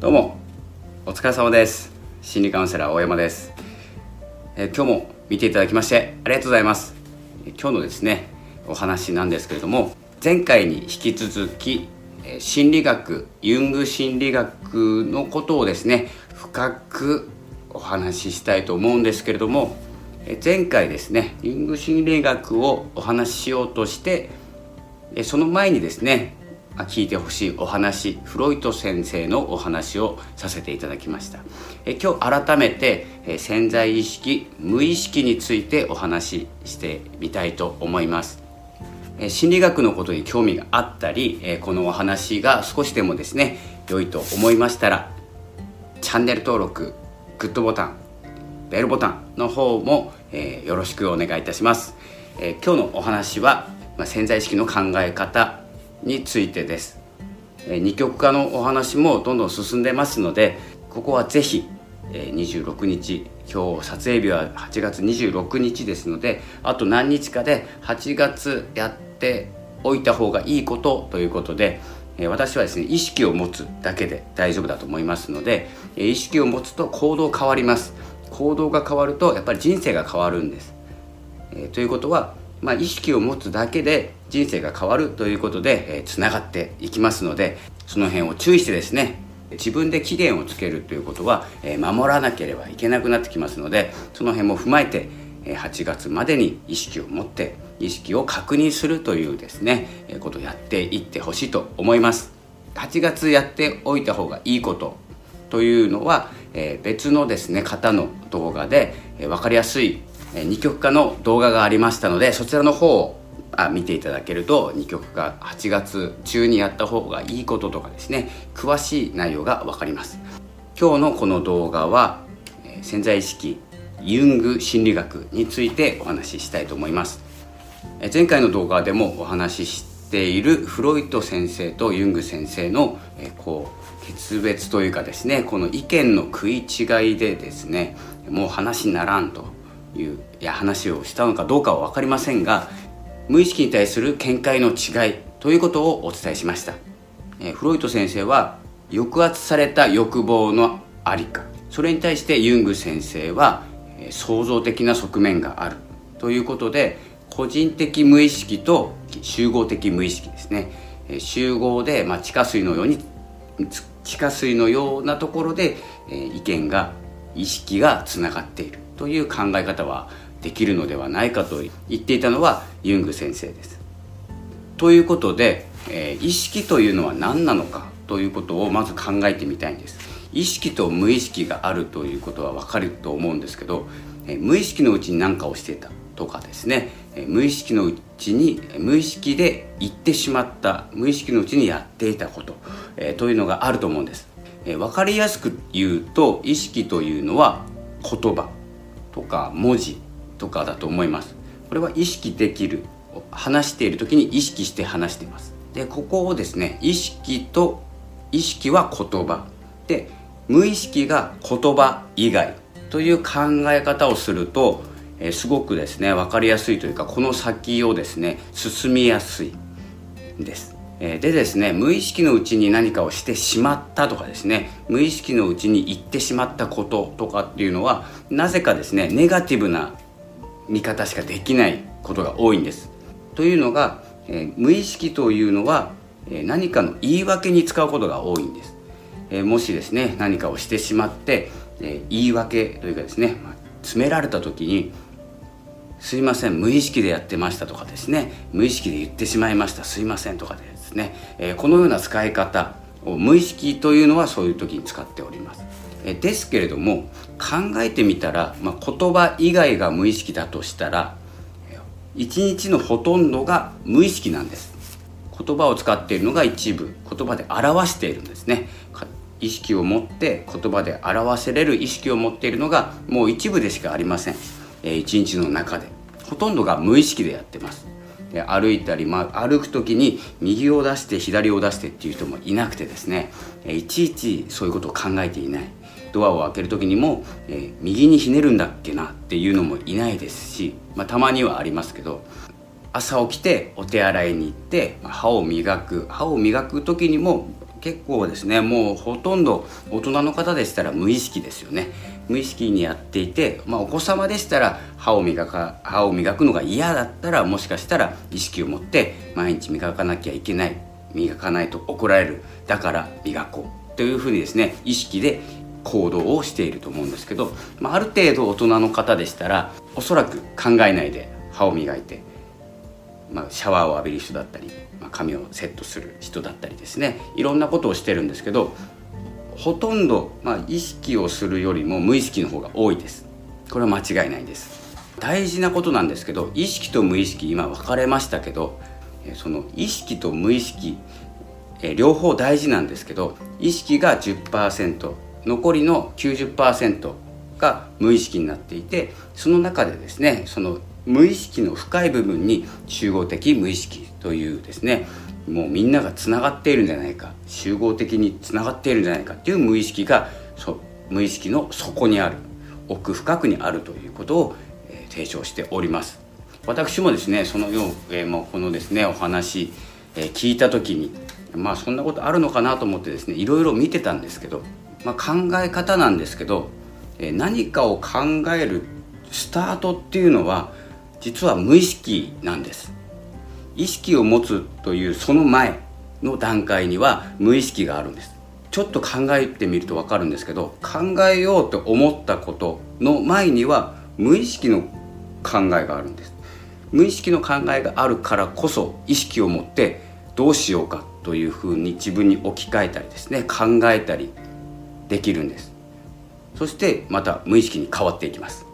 どうもお疲れ様です。心理カウンセラー大山です、え今日も見ていただきましてありがとうございます。今日のですねお話なんですけれども前回に引き続き心理学ユング心理学のことをですね深くお話ししたいと思うんですけれども前回ですねユング心理学をお話ししようとしてその前にですね聞いてほしいお話フロイト先生のお話をさせていただきました。え今日改めてえ潜在意識無意識についてお話ししてみたいと思います。え心理学のことに興味があったりえこのお話が少しでもですね良いと思いましたらチャンネル登録グッドボタンベルボタンの方も、えーよろしくお願いいたします、えー今日のお話は、まあ、潜在意識の考え方についてです、二極化のお話もどんどん進んでますのでここはぜひ、26日今日撮影日は8月26日ですのであと何日かで8月やっておいた方がいいことということで私はですね意識を持つだけで大丈夫だと思いますので意識を持つと行動変わります。行動が変わるとやっぱり人生が変わるんです、えということは、まあ、意識を持つだけで人生が変わるということでつな、がっていきますのでその辺を注意してですね自分で期限をつけるということは、えー守らなければいけなくなってきますのでその辺も踏まえてえー8月までに意識を持って意識を確認するというですねえーことをやっていってほしいと思います。8月やっておいた方がいいことというのは、えー別のですね方の動画で、えー分かりやすい、えー二極化の動画がありましたのでそちらの方をあ見ていただけると二極化8月中にやった方がいいこととかですね詳しい内容が分かります。今日のこの動画は、潜在意識ユング心理学についてお話ししたいと思います。前回の動画でもお話ししているフロイト先生とユング先生の、こう決別というかですねこの意見の食い違いでですねもう話にならんと。いういや話をしたのかどうかは分かりませんが無意識に対する見解の違いということをお伝えしました、えフロイト先生は抑圧された欲望のありか。それに対してユング先生は、えー創造的な側面がある。ということで個人的無意識と集合的無意識ですね。えー集合で、まあ、地下水のように地下水のようなところで、えー意見が意識がつながっている。という考え方はできるのではないかと言っていたのはユング先生です。ということで、えー意識というのは何なのかということをまず考えてみたいんです。意識と無意識があるということは分かると思うんですけど、えー無意識のうちに何かをしていたとかですね、えー無意識のうちにえー無意識で言ってしまった無意識のうちにやっていたこと、えーというのがあると思うんです、えー分かりやすく言うと意識というのは言葉。とか文字とかだと思います。これは意識できる話している時に意識して話しています。でここをですね意識と意識は言葉。で無意識が言葉以外という考え方をすると、えすごくですね分かりやすいというかこの先をですね進みやすいです。でですね無意識のうちに何かをしてしまったとかですね無意識のうちに言ってしまったこととかっていうのはなぜかですねネガティブな見方しかできないことが多いんです。というのが、え無意識というのは、え何かの言い訳に使うことが多いんです。えもしですね何かをしてしまって、え言い訳というかですね、ま詰められた時にすいません無意識でやってましたとかですね無意識で言ってしまいましたすいませんとかでね、えーこのような使い方を無意識というのはそういう時に使っております、えーですけれども考えてみたら、まあ、言葉以外が無意識だとしたらえー一日のほとんどが無意識なんです。言葉を使っているのが一部言葉で表しているんですね。意識を持って言葉で表せれる意識を持っているのがもう一部でしかありません、えー一日の中で。ほとんどが無意識でやってます。で歩いたり、まあ、歩く時に右を出して左を出してっていう人もいなくてですねいちいちそういうことを考えていない。ドアを開ける時にも、えー右にひねるんだっけなっていうのもいないですし、まあ、たまにはありますけど朝起きてお手洗いに行ってまあ歯を磨く歯を磨く時にも結構ですねもうほとんど大人の方でしたら無意識ですよね。無意識にやっていて、まあ、お子様でしたら歯を磨か歯を磨くのが嫌だったらもしかしたら意識を持って毎日磨かなきゃいけない磨かないと怒られるだから磨こうというふうにですね意識で行動をしていると思うんですけど、まあ、ある程度大人の方でしたらおそらく考えないで歯を磨いて、まあ、シャワーを浴びる人だったり、まあ、髪をセットする人だったりですねいろんなことをしてるんですけどほとんど、まあ、意識をするよりも無意識の方が多いです。これは間違いないです。大事なことなんですけど意識と無意識今分かれましたけどその意識と無意識両方大事なんですけど意識が10%残りの90%が無意識になっていてその中でですねその無意識の深い部分に集合的無意識というですねもうみんながつながっているんじゃないか集合的につながっているんじゃないかっていう無意識がそ無意識の底にある奥深くにあるということを、えー、提唱しております。私もですねそのよう、えー、もこのですねお話、えー、聞いた時にまあそんなことあるのかなと思ってですねいろいろ見てたんですけど、まあ、考え方なんですけど、え、何かを考えるスタートっていうのは実は無意識なんです。意識を持つというその前の段階には無意識があるんです。ちょっと考えてみると分かるんですけど考えようと思ったことの前には無意識の考えがあるんです。無意識の考えがあるからこそ意識を持ってどうしようかというふうに自分に置き換えたりですね考えたりできるんです。そしてまた無意識に変わっていきます。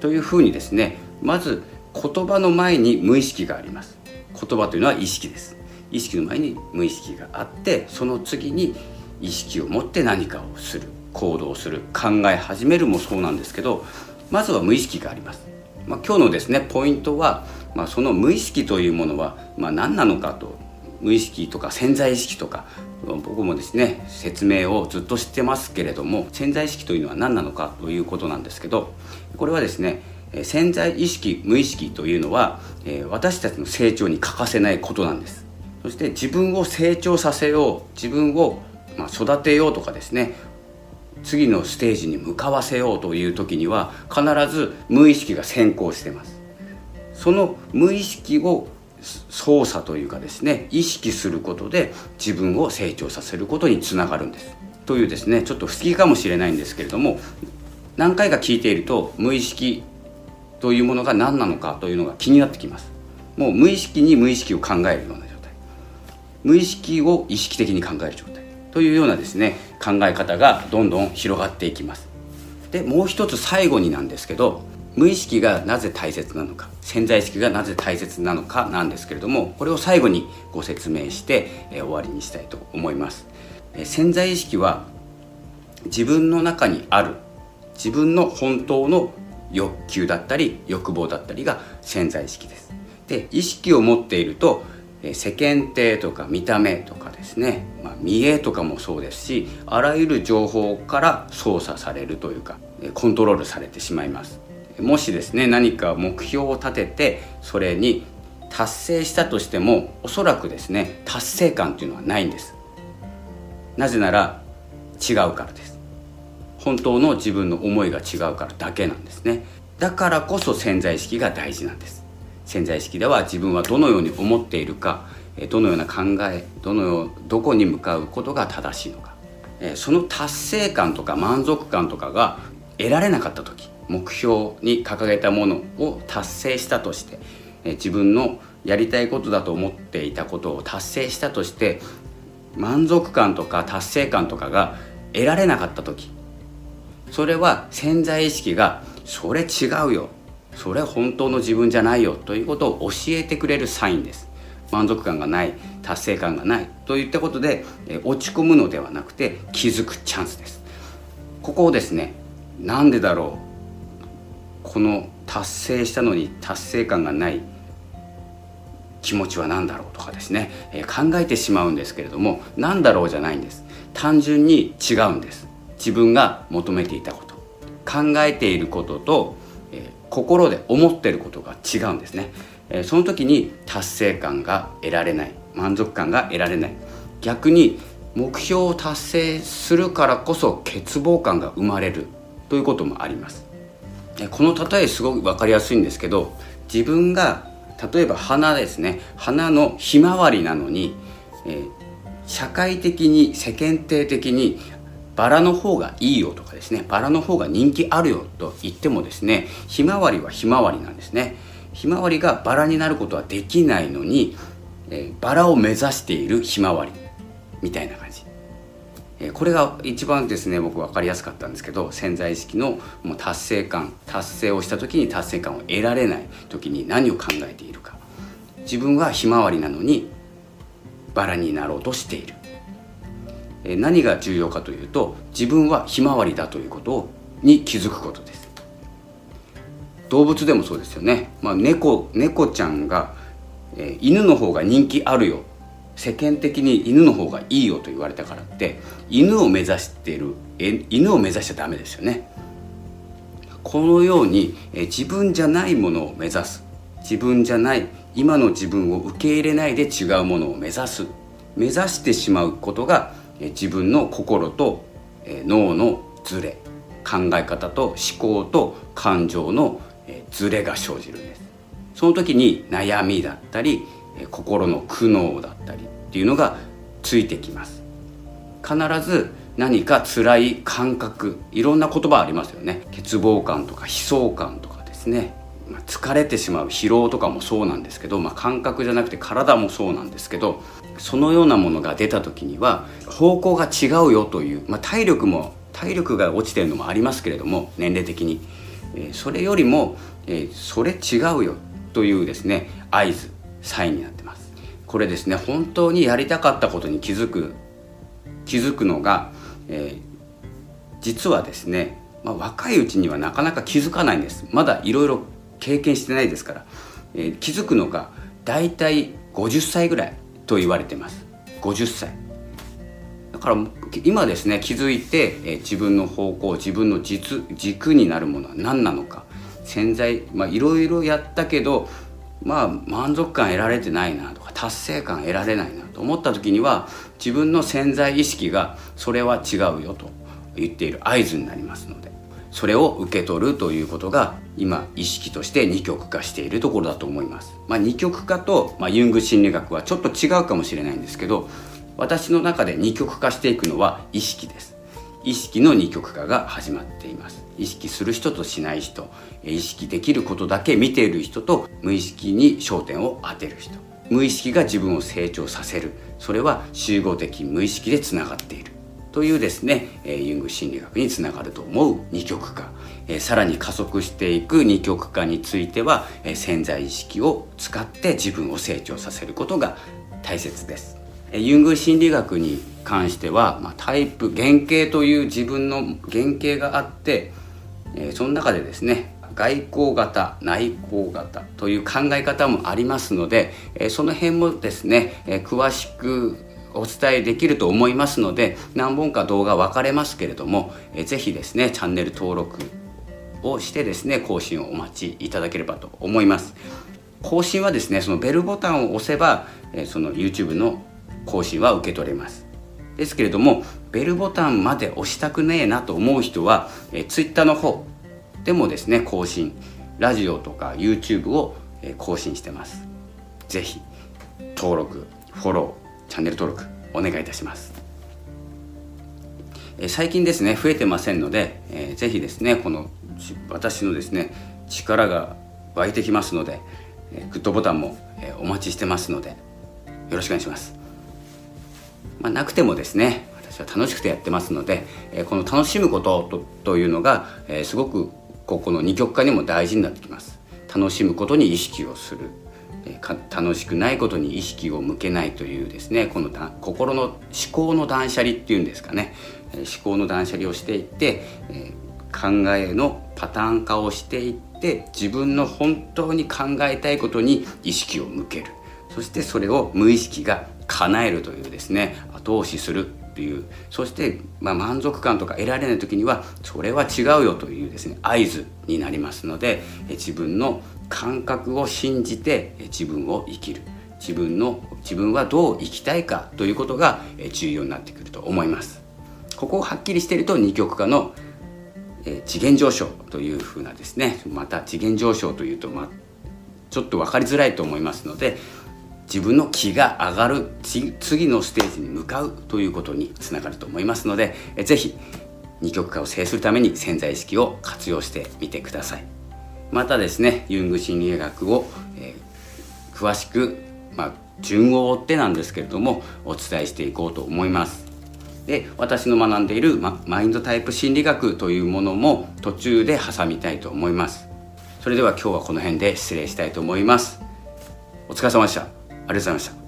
というふうにですねまず言葉の前に無意識があります。言葉というのは意識です。意識の前に無意識があってその次に意識を持って何かをする行動する考え始めるもそうなんですけどまずは無意識があります、まあ、今日のですねポイントは、まあ、その無意識というものは、まあ、何なのかと無意識とか潜在意識とか僕もですね説明をずっと知ってますけれども潜在意識というのは何なのかということなんですけどこれはですね潜在意識無意識というのは私たちの成長に欠かせないことなんです。そして自分を成長させよう自分をま育てようとかですね次のステージに向かわせようという時には必ず無意識が先行してます。その無意識を操作というかですね意識することで自分を成長させることにつながるんです。というですねちょっと不思議かもしれないんですけれども何回か聞いていると無意識というものが何なのかというのが気になってきます。もう無意識に無意識を考えるような状態。無意識を意識的に考える状態。というようなですね考え方がどんどん広がっていきます。でもう一つ最後になんですけど無意識がなぜ大切なのか潜在意識がなぜ大切なのかなんですけれどもこれを最後にご説明して、え、終わりにしたいと思います、え、潜在意識は自分の中にある自分の本当の欲求だったり欲望だったりが潜在意識です。で意識を持っていると世間体とか見た目とかですね、まあ、見栄とかもそうですしあらゆる情報から操作されるというかコントロールされてしまいます。もしですね何か目標を立ててそれに達成したとしてもおそらくですね達成感というのはないんです。なぜなら違うからです。本当の自分の思いが違うからだけなんですね。だからこそ潜在意識が大事なんです。潜在意識では自分はどのように思っているかどのような考えどのようどこに向かうことが正しいのか。その達成感とか満足感とかが得られなかった時目標に掲げたものを達成したとして自分のやりたいことだと思っていたことを達成したとして満足感とか達成感とかが得られなかった時それは潜在意識がそれ違うよ。それ本当の自分じゃないよということを教えてくれるサインです。満足感がない達成感がない。といったことで落ち込むのではなくて気づくチャンスです。ここをですねなんでだろう。この達成したのに達成感がない。気持ちは何だろうとかですね、え考えてしまうんですけれども何だろうじゃないんです。単純に違うんです。自分が求めていたこと考えていることと、え心で思ってることが違うんですね、えその時に達成感が得られない満足感が得られない。逆に目標を達成するからこそ欠乏感が生まれるということもあります。この例えすごく分かりやすいんですけど自分が例えば花ですね。花のひまわりなのに、えー、社会的に世間体的にバラの方がいいよとかですねバラの方が人気あるよと言ってもですねひまわりはひまわりなんですね。ひまわりがバラになることはできないのに、えー、バラを目指しているひまわりみたいな感じ、えー、これが一番ですね僕分かりやすかったんですけど潜在意識のもう達成感達成をした時に達成感を得られない時に何を考えているか。自分はひまわりなのにバラになろうとしている。何が重要かというと自分はひまわりだということに気づくことです。動物でもそうですよね、まあ、猫猫ちゃんが、えー、犬の方が人気あるよ。世間的に犬の方がいいよと言われたからって犬を目指しているえ犬を目指しちゃダメですよね。このように、え自分じゃないものを目指す。自分じゃない今の自分を受け入れないで違うものを目指す。目指してしまうことが自分の心と脳のズレ考え方と思考と感情のズレが生じるんです。その時に悩みだったり心の苦悩だったりっていうのがついてきます。必ず何か辛い感覚いろんな言葉ありますよね。欠乏感とか悲壮感とかですね、疲れてしまう疲労とかもそうなんですけど、まあ、感覚じゃなくて体もそうなんですけどそのようなものが出た時には方向が違うよという、まあ、体力も体力が落ちてるのもありますけれども年齢的に、え、それよりも、え、それ違うよというですね合図サインになってます。これですね本当にやりたかったことに気づく気づくのが、えー、実はですね、まあ、若いうちにはなかなか気づかないんです。まだいろいろ経験してないですから、えー、気づくのが大体50歳ぐらいと言われてます。50歳。だから今ですね気づいて、えー、自分の方向自分の実軸になるものは何なのか潜在まあいろいろやったけどまあ満足感得られてないなとか達成感得られないなと思った時には自分の潜在意識がそれは違うよと言っている合図になりますのでそれを受け取るということが今意識として二極化しているところだと思います。まあ、二極化と、まあ、ユング心理学はちょっと違うかもしれないんですけど私の中で二極化していくのは意識です。意識の二極化が始まっています意識する人としない人意識できることだけ見ている人と無意識に焦点を当てる人無意識が自分を成長させるそれは集合的無意識でつながっているというですね、えユング心理学につながると思う二極化、えさらに加速していく二極化については、え潜在意識を使って自分を成長させることが大切です。えユング心理学に関しては、まあ、タイプ原型という自分の原型があって、えその中でですね外交型内向型という考え方もありますので、えその辺もですね、え詳しくお伝えできると思いますので何本か動画分かれますけれども、えー、ぜひですねチャンネル登録をしてですね更新をお待ちいただければと思います。更新はですねそのベルボタンを押せば、え、その YouTube の更新は受け取れます。ですけれどもベルボタンまで押したくねえなと思う人は、え、Twitter の方でもですね更新ラジオとか YouTube を、更新してます。ぜひ登録フォローチャンネル登録お願いいたします。え最近ですね増えてませんので、えー、ぜひですねこの私のですね力が湧いてきますので、え、グッドボタンも、え、お待ちしてますのでよろしくお願いします。まあ、なくてもですね私は楽しくてやってますので、え、この楽しむこととというのが、え、すごくここの二極化にも大事になってきます。楽しむことに意識をする楽しくないことに意識を向けないというですねこの心の思考の断捨離っていうんですかね。思考の断捨離をしていって、え考えのパターン化をしていって自分の本当に考えたいことに意識を向ける。そしてそれを無意識が叶えるというですね後押しするっていう。そして、まあ、満足感とか得られない時にはそれは違うよというですね合図になりますので自分の感覚を信じて自分を生きる。自分の自分はどう生きたいかということが重要になってくると思います。ここをはっきりしていると二極化の次元上昇というふうなですね。また次元上昇というと、ま、ちょっと分かりづらいと思いますので自分の気が上がる次のステージに向かうということにつながると思いますので是非二極化を制するために潜在意識を活用してみてください。またですねユング心理学を、えー、詳しく、まあ、順を追ってなんですけれどもお伝えしていこうと思います。で私の学んでいる、ま、マインドタイプ心理学というものも途中で挟みたいと思います。それでは今日はこの辺で失礼したいと思います。お疲れ様でした。ありがとうございました。